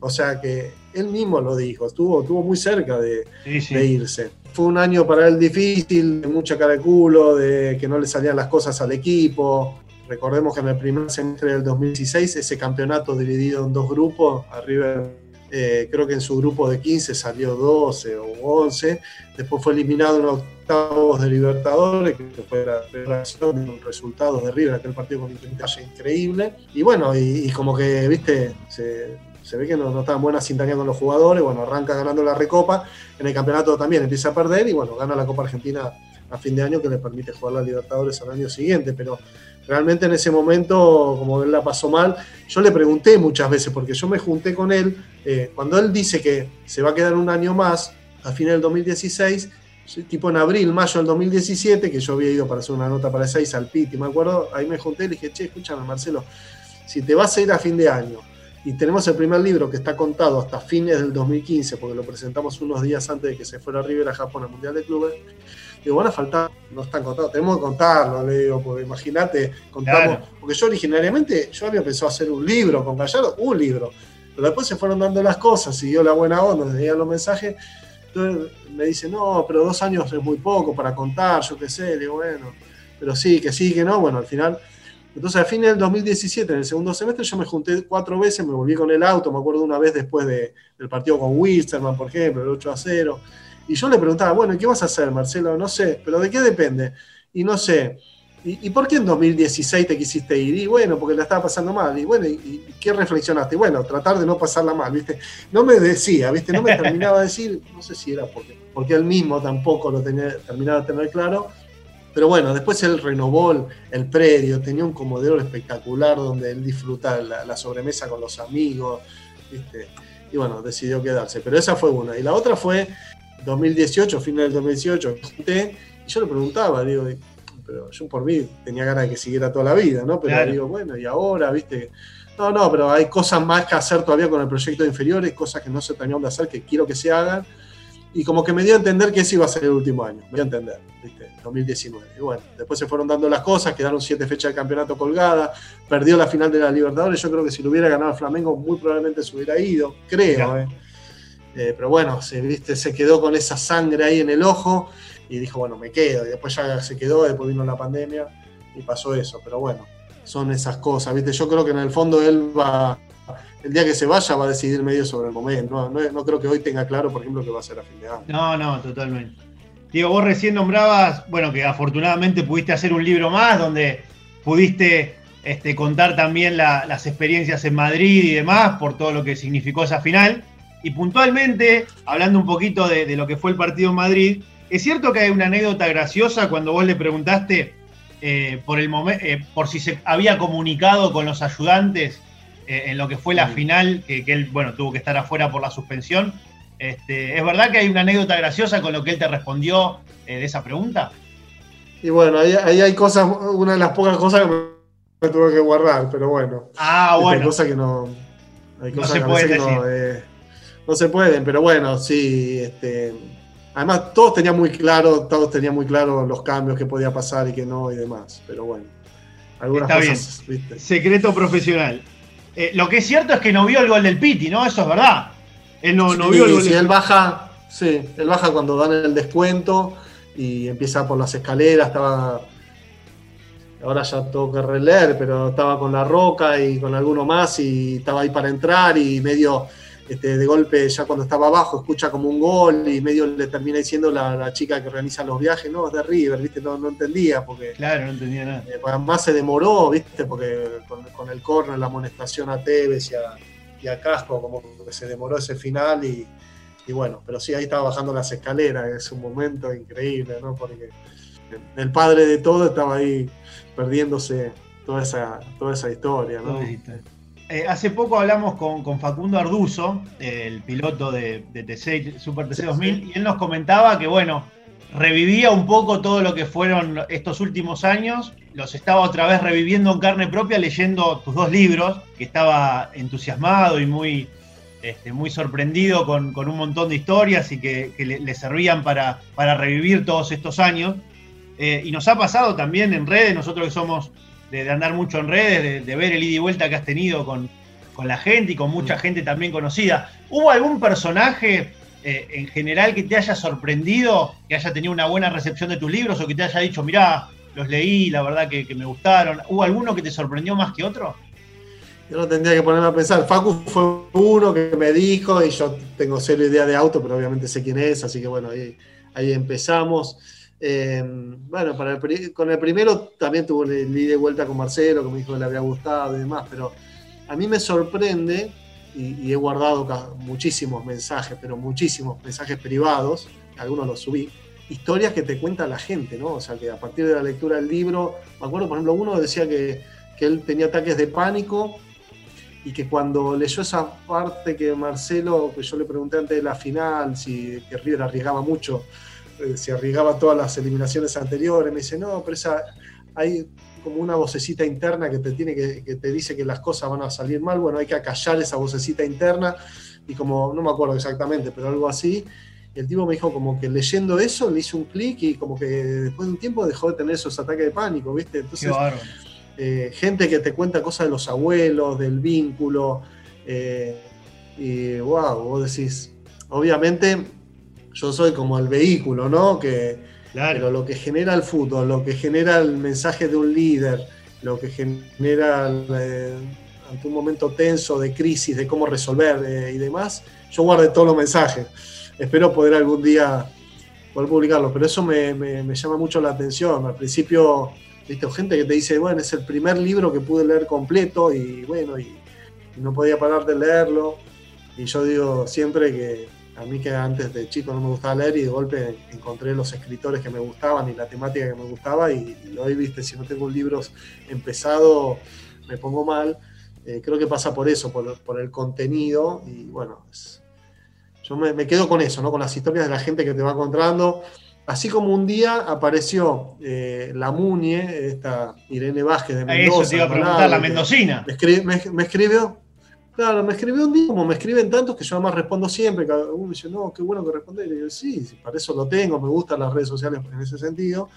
O sea que él mismo lo dijo, estuvo, estuvo muy cerca de, de, irse. Fue un año para él difícil, de mucha cara de culo, de que no le salían las cosas al equipo, Recordemos que en el primer semestre del 2016 ese campeonato dividido en dos grupos, arriba eh, creo que en su grupo de 15 salió 12 o 11, después fue eliminado en octavos de Libertadores, que fue la relación de los resultados de River, aquel partido con Independiente increíble, y bueno, y, como que, viste, se, ve que no, no, está en buena sintonía con los jugadores, bueno, arranca ganando la Recopa, en el campeonato también empieza a perder, y bueno, gana la Copa Argentina a fin de año que le permite jugar la Libertadores al año siguiente, pero realmente en ese momento, como él la pasó mal, yo le pregunté muchas veces, porque yo me junté con él, eh, cuando él dice que se va a quedar un año más, a final del 2016, tipo en abril, mayo del 2017, que yo había ido para hacer una nota para 6 al PIT, y me acuerdo, ahí me junté y le dije, che, escúchame Marcelo, si te vas a ir a fin de año y tenemos el primer libro que está contado hasta fines del 2015, porque lo presentamos unos días antes de que se fuera River a Japón al Mundial de Clubes, digo, van a faltar, no están contados, tenemos que contarlo, le digo, porque imagínate, contamos, porque yo originariamente, yo había pensado hacer un libro con Gallardo, un libro, pero después se fueron dando las cosas, siguió la buena onda, veían los mensajes, entonces me dice, no, pero dos años es muy poco para contar, yo qué sé, le digo, bueno, pero sí, que sí, que no, bueno, al final entonces, a fines del 2017, en el segundo semestre, yo me junté cuatro veces, me volví con el auto, me acuerdo una vez después del partido con Wisterman, por ejemplo, el 8 a 0. Y yo le preguntaba, bueno, ¿qué vas a hacer, Marcelo? No sé, pero ¿de qué depende? Y no sé. ¿Y, por qué en 2016 te quisiste ir? Y bueno, porque la estaba pasando mal. Y bueno, ¿y, qué reflexionaste? bueno, tratar de no pasarla mal, ¿viste? No me decía, ¿viste? No me terminaba de decir, no sé si era porque, porque él mismo tampoco lo tenía, terminaba de tener claro pero bueno, después él renovó el, predio, tenía un comodero espectacular donde él disfruta la, sobremesa con los amigos, y bueno, decidió quedarse. Pero esa fue una. Y la otra fue 2018, fin del 2018, y yo le preguntaba, digo, pero yo por mí tenía ganas de que siguiera toda la vida, ¿no? Pero digo, bueno, y ahora, viste, no, no, pero hay cosas más que hacer todavía con el proyecto de inferiores, cosas que no se terminaron de hacer, que quiero que se hagan y como que me dio a entender que ese iba a ser el último año, me dio a entender, ¿viste? 2019. Y bueno, después se fueron dando las cosas, quedaron siete fechas de campeonato colgadas, perdió la final de la Libertadores, yo creo que si lo hubiera ganado el Flamengo muy probablemente se hubiera ido, creo, ¿eh? Eh, pero bueno, se, ¿viste? se quedó con esa sangre ahí en el ojo y dijo, bueno, me quedo, y después ya se quedó, después vino la pandemia y pasó eso, pero bueno, son esas cosas, ¿viste? Yo creo que en el fondo él va el día que se vaya va a decidir medio sobre el momento. No, creo que hoy tenga claro, por ejemplo, que va a ser a fin de año. No, no, totalmente. Diego, vos recién nombrabas, bueno, que afortunadamente pudiste hacer un libro más donde pudiste este, contar también las experiencias en Madrid y demás por todo lo que significó esa final. Y puntualmente, hablando un poquito de, lo que fue el partido en Madrid, es cierto que hay una anécdota graciosa cuando vos le preguntaste eh, por, el eh, por si se había comunicado con los ayudantes eh, en lo que fue la final, que, él, bueno, tuvo que estar afuera por la suspensión. Este, ¿Es verdad que hay una anécdota graciosa con lo que él te respondió eh, de esa pregunta? Y bueno, ahí, hay cosas, una de las pocas cosas que me, tuve que guardar, pero bueno. Ah, bueno. Hay cosas que no. Hay cosas no se pueden no, eh, no, se pueden, pero bueno, sí. Este, además, todos tenían muy claro, todos tenían muy claro los cambios que podía pasar y que no y demás. Pero bueno. Algunas cosas, ¿viste? Secreto profesional. Eh, lo que es cierto es que no vio el gol del Piti, ¿no? Eso es verdad. Él no, vio el gol sí, él baja, sí, él baja cuando dan el descuento y empieza por las escaleras, estaba. Ahora ya tengo que releer, pero estaba con la roca y con alguno más y estaba ahí para entrar y medio este, de golpe ya cuando estaba abajo escucha como un gol y medio le termina diciendo la, la chica que organiza los viajes, no, es de River, ¿viste? No, no entendía porque... Claro, no entendía nada. Eh, además se demoró, ¿viste? Porque con, el corner, la amonestación a Tevez y a, Casco, como que se demoró ese final y, y, bueno, pero sí, ahí estaba bajando las escaleras, es un momento increíble, ¿no? Porque el padre de todo estaba ahí perdiéndose toda esa, toda esa historia, ¿no? Eh, hace poco hablamos con, Facundo Arduzo, el piloto de, TC, Super TC 2000, y él nos comentaba que, bueno, revivía un poco todo lo que fueron estos últimos años, los estaba otra vez reviviendo en carne propia leyendo tus dos libros, que estaba entusiasmado y muy, este, muy sorprendido con, un montón de historias y que, le, servían para, para, revivir todos estos años. Eh, y nos ha pasado también en redes, nosotros que somos de, andar mucho en redes, de, ver el ida y vuelta que has tenido con, la gente y con mucha gente también conocida. ¿Hubo algún personaje eh, en general que te haya sorprendido, que haya tenido una buena recepción de tus libros o que te haya dicho, mirá, los leí, la verdad que, me gustaron? ¿Hubo alguno que te sorprendió más que otro? Yo no tendría que ponerme a pensar. Facu fue uno que me dijo, y yo tengo cero idea de auto, pero obviamente sé quién es, así que bueno, ahí, ahí empezamos. Eh, bueno, para con el primero también tuve el ida de vuelta con Marcelo, que me dijo que le había gustado y demás, pero a mí me sorprende, y, he guardado muchísimos mensajes, pero muchísimos mensajes privados, algunos los subí, historias que te cuenta la gente, ¿no? O sea, que a partir de la lectura del libro, me acuerdo, por ejemplo, uno decía que, que él tenía ataques de pánico y que cuando leyó esa parte que Marcelo, que yo le pregunté antes de la final, si que River arriesgaba mucho, eh, se arriesgaba todas las eliminaciones anteriores, me dice, no, pero esa, hay como una vocecita interna que te tiene que, que te dice que las cosas van a salir mal, bueno, hay que acallar esa vocecita interna y como, no me acuerdo exactamente, pero algo así. El tipo me dijo como que leyendo eso le hizo un clic y como que después de un tiempo dejó de tener esos ataques de pánico, ¿viste? Entonces, eh, gente que te cuenta cosas de los abuelos, del vínculo, eh, y wow, vos decís, obviamente yo soy como el vehículo, ¿no? Que, Pero lo que genera el fútbol, lo que genera el mensaje de un líder, lo que genera eh, ante un momento tenso de crisis, de cómo resolver y demás, yo guardé todos los mensajes espero poder algún día poder publicarlo, pero eso me, llama mucho la atención. Al principio, viste, gente que te dice, bueno, es el primer libro que pude leer completo y bueno, y, no podía parar de leerlo. Y yo digo siempre que a mí que antes de chico no me gustaba leer y de golpe encontré los escritores que me gustaban y la temática que me gustaba y, hoy, viste, si no tengo un libro empezado me pongo mal. Eh, creo que pasa por eso, por, por el contenido y bueno, es, yo me, quedo con eso, ¿no? con las historias de la gente que te va encontrando. Así como un día apareció eh, la Muñe, esta Irene Vázquez de Mendoza. Eso te iba a preguntar, la mendocina. Me, escribió, claro, me escribió un día, como me escriben tantos que yo además respondo siempre. Cada uno dice, no, qué bueno que responde. Y yo, sí, para eso lo tengo, me gustan las redes sociales en ese sentido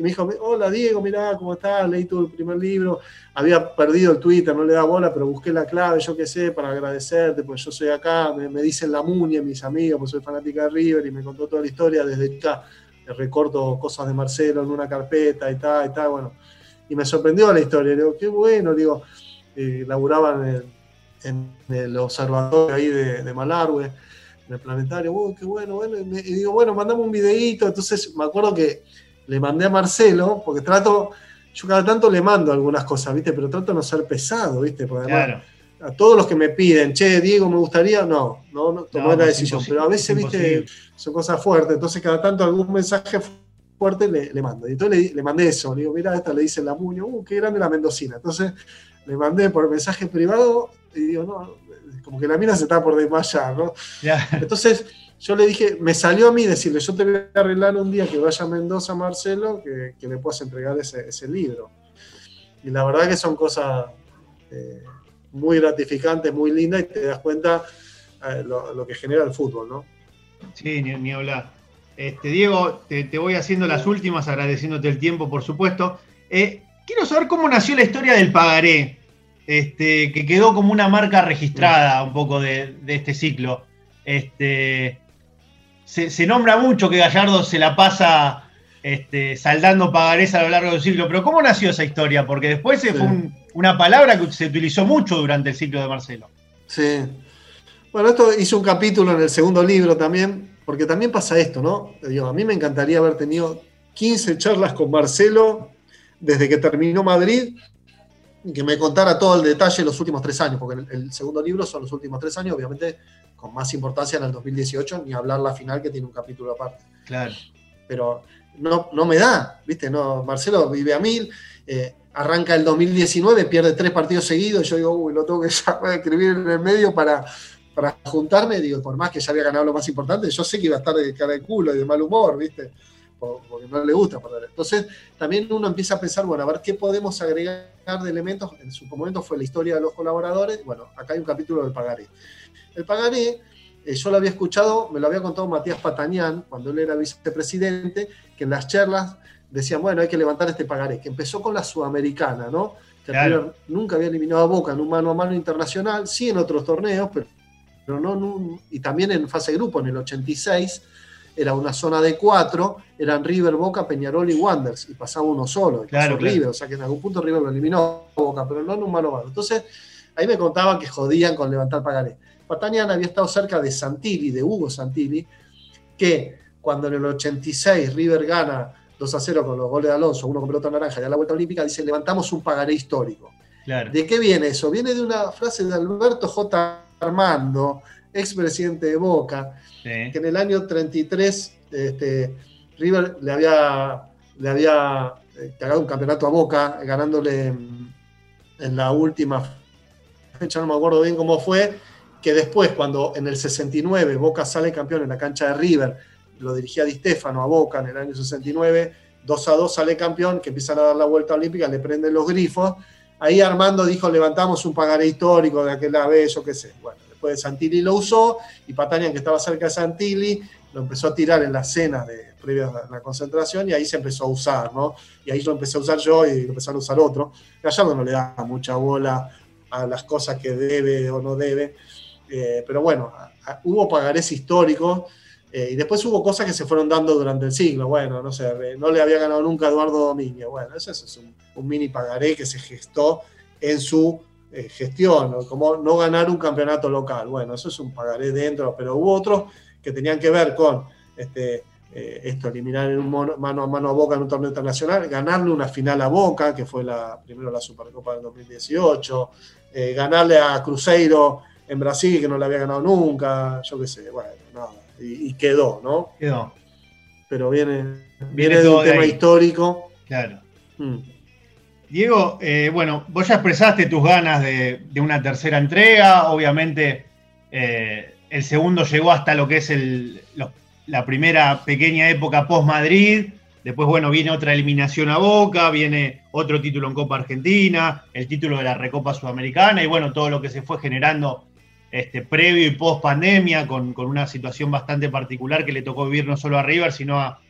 y me dijo, hola Diego, mirá cómo estás, leí tu primer libro, había perdido el Twitter, no le da bola, pero busqué la clave, yo qué sé, para agradecerte, pues yo soy acá, me, dicen la muña, mis amigos, pues soy fanática de River y me contó toda la historia desde acá, le recorto cosas de Marcelo en una carpeta y tal, y tal, bueno, y me sorprendió la historia, le digo, qué bueno, digo, eh, laburaban en, el observatorio ahí de, de Malargüe, en el planetario, oh, qué bueno, bueno, y, digo, bueno, mandame un videíto, entonces me acuerdo que le mandé a Marcelo, porque trato, yo cada tanto le mando algunas cosas, ¿viste? Pero trato de no ser pesado, ¿viste? Porque además, a todos los que me piden, che, Diego, me gustaría, no, no, no tomé la decisión. Pero a veces, ¿viste? Son cosas fuertes, entonces cada tanto algún mensaje fuerte le, mando. Y entonces le, mandé eso, le digo, mira, esta le dice la Muño, uh, qué grande la Mendocina. Entonces le mandé por mensaje privado y digo, no, como que la mina se está por desmayar, ¿no? Entonces yo le dije, me salió a mí decirle, yo te voy a arreglar un día que vaya a Mendoza, Marcelo, que, que le puedas entregar ese, libro. Y la verdad que son cosas eh, muy gratificantes, muy lindas, y te das cuenta eh, lo, que genera el fútbol, ¿no? Sí, ni, hablar. Este, Diego, te, voy haciendo las últimas, agradeciéndote el tiempo, por supuesto. Eh, quiero saber cómo nació la historia del pagaré, este, que quedó como una marca registrada un poco de, de este ciclo. Este, se, nombra mucho que Gallardo se la pasa este, saldando pagarés a lo largo del siglo, pero ¿cómo nació esa historia? Porque después fue una palabra que se utilizó mucho durante el ciclo de Marcelo. Sí. Bueno, esto hizo un capítulo en el segundo libro también, porque también pasa esto, ¿no? Digo, a mí me encantaría haber tenido 15 charlas con Marcelo desde que terminó Madrid que me contara todo el detalle los últimos tres años, porque el segundo libro son los últimos tres años, obviamente con más importancia en el 2018, ni hablar la final que tiene un capítulo aparte. Claro. Pero no, no me da, ¿viste? No, Marcelo vive a mil, eh, arranca el 2019, pierde tres partidos seguidos, yo digo, uy, lo tengo que escribir en el medio para, para juntarme, digo, por más que ya había ganado lo más importante, yo sé que iba a estar de cara de culo y de mal humor, ¿viste? Porque no le gusta perder. Entonces, también uno empieza a pensar, bueno, a ver qué podemos agregar de elementos. En su momento fue la historia de los colaboradores. Bueno, acá hay un capítulo del pagaré. El pagaré, eh, yo lo había escuchado, me lo había contado Matías Patañán cuando él era vicepresidente, que en las charlas decían, bueno, hay que levantar este pagaré, que empezó con la sudamericana, ¿no? Que nunca había eliminado a Boca en un mano a mano internacional, sí en otros torneos, pero, pero no, y también en fase grupo, en el 86, era una zona de cuatro, eran River, Boca, Peñarol y Wanders, y pasaba uno solo, claro, River, o sea que en algún punto River lo eliminó a Boca, pero no en un mano mano. Entonces, ahí me contaban que jodían con levantar pagaré. Patanian había estado cerca de Santilli, de Hugo Santilli, que cuando en el 86 River gana 2 a 0 con los goles de Alonso, uno con pelota naranja y a la vuelta olímpica, dice, levantamos un pagaré histórico. ¿De qué viene eso? Viene de una frase de Alberto J. Armando, expresidente de Boca, que en el año 33 este, River le había, le había eh, cagado un campeonato a Boca, ganándole en, en la última fecha, no me acuerdo bien cómo fue, que después, cuando en el 69 Boca sale campeón en la cancha de River, lo dirigía Di Stefano a Boca en el año 69, 2 a 2 sale campeón, que empiezan a dar la vuelta olímpica, le prenden los grifos. Ahí Armando dijo, levantamos un pagaré histórico de aquella vez, yo qué sé. Bueno, después de Santilli lo usó y Patanian, que estaba cerca de Santilli, lo empezó a tirar en las cenas de, a la concentración y ahí se empezó a usar, ¿no? Y ahí lo empecé a usar yo y lo empezaron a usar otro. Gallardo no le da mucha bola a las cosas que debe o no debe, eh, pero bueno, hubo pagarés históricos eh, y después hubo cosas que se fueron dando durante el siglo. Bueno, no sé, no le había ganado nunca a Eduardo Domínguez. Bueno, eso es un, mini pagaré que se gestó en su eh, gestión, como no ganar un campeonato local. Bueno, eso es un pagaré dentro, pero hubo otros que tenían que ver con este, eh, esto, eliminar en un mano a mano a Boca en un torneo internacional, ganarle una final a Boca, que fue la, primero la Supercopa del 2018, ganarle a Cruzeiro en Brasil, que no le había ganado nunca, yo qué sé, bueno, nada y, quedó, ¿no? Quedó. Pero viene, viene, de un tema histórico. Claro. Mm. Diego, eh, bueno, vos ya expresaste tus ganas de, una tercera entrega, obviamente eh, el segundo llegó hasta lo que es el, la primera pequeña época post-Madrid, después, bueno, viene otra eliminación a Boca, viene otro título en Copa Argentina, el título de la Recopa Sudamericana y bueno, todo lo que se fue generando este, previo y post pandemia, con, una situación bastante particular que le tocó vivir no solo a River, sino a,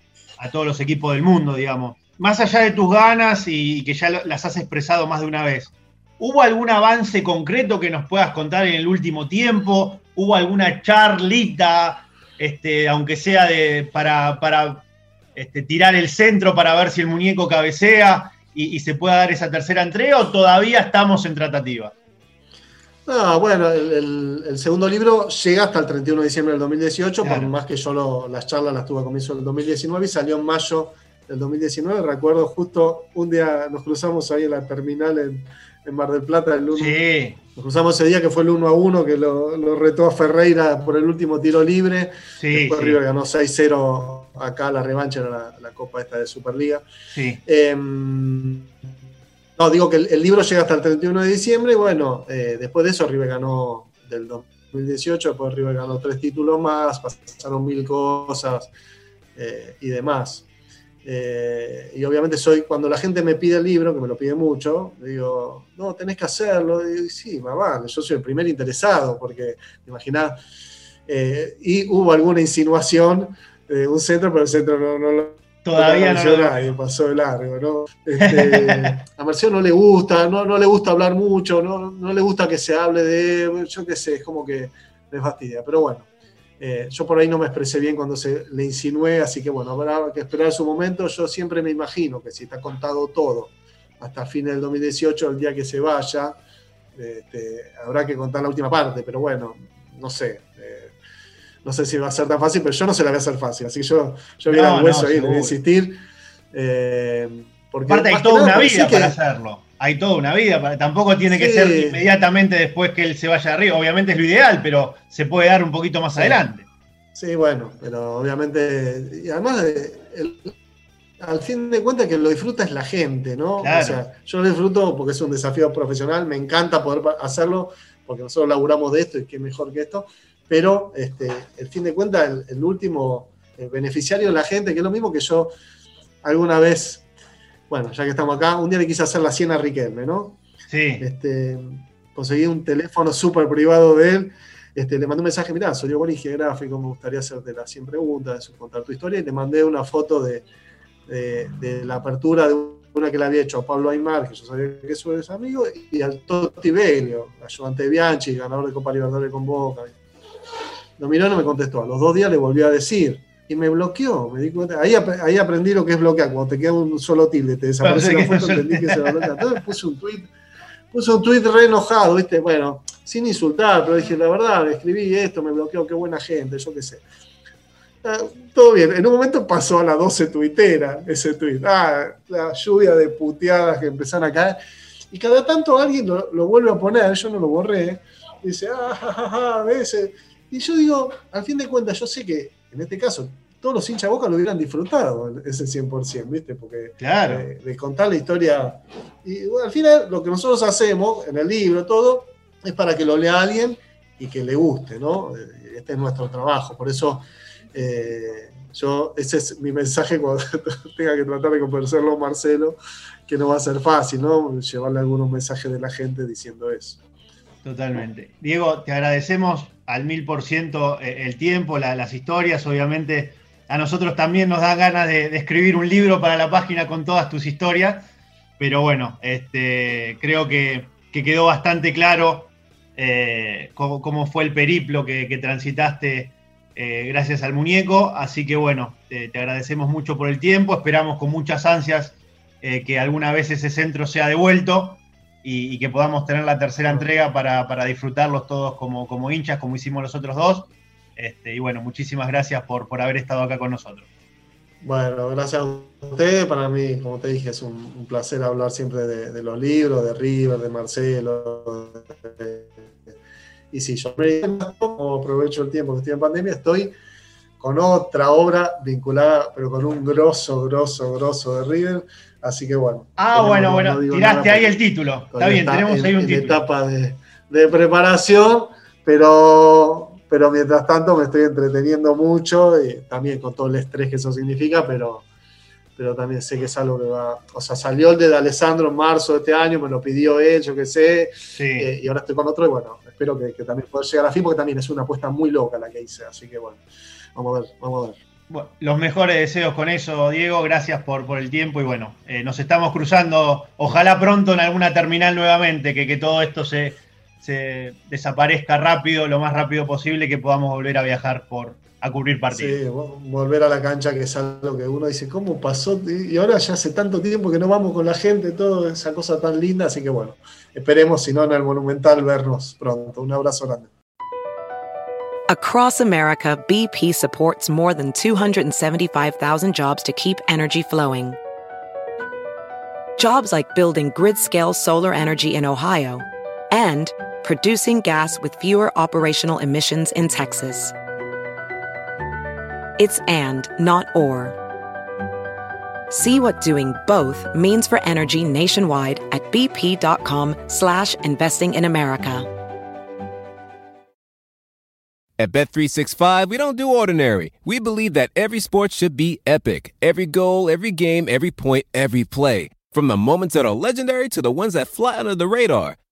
todos los equipos del mundo, digamos. Más allá de tus ganas y, que ya las has expresado más de una vez, ¿hubo algún avance concreto que nos puedas contar en el último tiempo? ¿Hubo alguna charlita, este, aunque sea de, para, para este, tirar el centro para ver si el muñeco cabecea y, y se pueda dar esa tercera entrega o todavía estamos en tratativa? No, bueno, el, segundo libro llega hasta el 31 de diciembre del 2018, por más que yo las charlas las tuve a comienzo del 2019 y salió en mayo del 2019. Recuerdo justo un día nos cruzamos ahí en la terminal en, Mar del Plata. El sí. Nos cruzamos ese día que fue el 1 a 1 que lo, retó a Ferreira por el último tiro libre. Sí, Después River ganó 6-0 acá, la revancha era la, Copa esta de Superliga. Sí. Em, no, digo que el, libro llega hasta el 31 de diciembre y bueno, eh, después de eso River ganó del 2018, después River ganó tres títulos más, pasaron mil cosas eh, y demás. Eh, y obviamente soy, cuando la gente me pide el libro, que me lo pide mucho, digo, no, tenés que hacerlo. Y sí, mamá, yo soy el primer interesado, porque, imaginás, y hubo alguna insinuación de un centro, pero el centro no, no lo Todavía no. pasó de largo, ¿no? Este, a Marcelo no le gusta, no, no le gusta hablar mucho, no, no le gusta que se hable de, yo qué sé, es como que le fastidia. Pero bueno, eh, yo por ahí no me expresé bien cuando se le insinué, así que bueno, habrá que esperar su momento. Yo siempre me imagino que si está contado todo hasta el fin del 2018, el día que se vaya, este, habrá que contar la última parte, pero bueno, no sé. Eh, no sé si va a ser tan fácil, pero yo no se la voy a hacer fácil. Así que yo, yo voy a hueso ahí, voy a insistir. Eh, porque Aparte, hay toda una vida para hacerlo. Hay toda una vida. Tampoco tiene que ser inmediatamente después que él se vaya arriba. Obviamente es lo ideal, pero se puede dar un poquito más adelante. Sí, bueno, pero obviamente. Y además, al fin de cuentas, que lo disfruta es la gente, ¿no? O sea, yo lo disfruto porque es un desafío profesional. Me encanta poder hacerlo porque nosotros laburamos de esto y qué mejor que esto pero este, el fin de cuentas, el, último eh, beneficiario de la gente, que es lo mismo que yo alguna vez, bueno, ya que estamos acá, un día le quise hacer la siena a Riquelme, ¿no? Sí. Este, conseguí un teléfono súper privado de él, este, le mandé un mensaje, mirá, soy yo buen gráfico, me gustaría hacerte las 100 preguntas, contar tu historia, y le mandé una foto de, la apertura de una que le había hecho a Pablo Aymar, que yo sabía que es amigo, y al Totti Belio, ayudante de Bianchi, ganador de Copa Libertadores con Boca. Lo miró no me contestó. A los dos días le volvió a decir. Y me bloqueó, me di cuenta. Ahí, ahí aprendí lo que es bloquear. Cuando te queda un solo tilde, te desaparece la foto, entendí que se va a bloquear. Entonces puse un tweet, puse un tweet re enojado, ¿viste? Bueno, sin insultar, pero dije, la verdad, escribí esto, me bloqueó, qué buena gente, yo qué sé. Ah, todo bien. En un momento pasó a las 12 tuitera ese tweet. Ah, la lluvia de puteadas que empezaron a caer. Y cada tanto alguien lo, lo vuelve a poner, yo no lo borré. Dice, ah, jajaja, a veces y yo digo, al fin de cuentas, yo sé que en este caso todos los hinchas Boca lo hubieran disfrutado ese 100%, ¿viste? Porque claro. Eh, de contar la historia. Y al final, lo que nosotros hacemos en el libro, todo, es para que lo lea alguien y que le guste, ¿no? Eh, este es nuestro trabajo. Por eso Eh, yo, ese es mi mensaje cuando tenga que tratar de convencerlo Marcelo, que no va a ser fácil, ¿no? Llevarle algunos mensajes de la gente diciendo eso. Totalmente. Diego, te agradecemos al mil por ciento el tiempo, las historias, obviamente a nosotros también nos da ganas de, escribir un libro para la página con todas tus historias, pero bueno, este, creo que, quedó bastante claro eh, cómo, fue el periplo que, transitaste eh, gracias al muñeco, así que bueno, te, agradecemos mucho por el tiempo, esperamos con muchas ansias eh, que alguna vez ese centro sea devuelto y, que podamos tener la tercera entrega para, disfrutarlos todos como, como hinchas, como hicimos los otros dos. Este, y bueno, muchísimas gracias por, por haber estado acá con nosotros. Bueno, gracias a ustedes. Para mí, como te dije, es un, placer hablar siempre de, los libros, de River, de Marcelo. y si yo me aprovecho el tiempo que estoy en pandemia, estoy con otra obra vinculada, pero con un grosso, grosso, grosso de River. Así que bueno. Ah, bueno, bueno, tiraste ahí el título. Está bien, tenemos ahí un título. etapa de, de preparación, pero pero mientras tanto me estoy entreteniendo mucho, y también con todo el estrés que eso significa, pero, pero también sé que es algo que va, o sea, salió el de Alessandro en marzo de este año, me lo pidió él, yo qué sé, eh, y ahora estoy con otro, y bueno, espero que, también pueda llegar a fin, porque también es una apuesta muy loca la que hice, así que bueno, vamos a ver, vamos a ver. los mejores deseos con eso, Diego. Gracias por, por el tiempo y bueno, eh, nos estamos cruzando, ojalá pronto en alguna terminal nuevamente, que, que todo esto se, se desaparezca rápido, lo más rápido posible, que podamos volver a viajar por a cubrir partidos. Sí, volver a la cancha, que es algo que uno dice, ¿cómo pasó? Y ahora ya hace tanto tiempo que no vamos con la gente, toda esa cosa tan linda, así que bueno, esperemos, si no, en el Monumental vernos pronto. Un abrazo grande. Across America, BP supports more than 275,000 jobs to keep energy flowing. Jobs like building grid-scale solar energy in Ohio and producing gas with fewer operational emissions in Texas. It's and, not or. See what doing both means for energy nationwide at bp.com slash investing in America. At Bet365, we don't do ordinary. We believe that every sport should be epic. Every goal, every game, every point, every play. From the moments that are legendary to the ones that fly under the radar.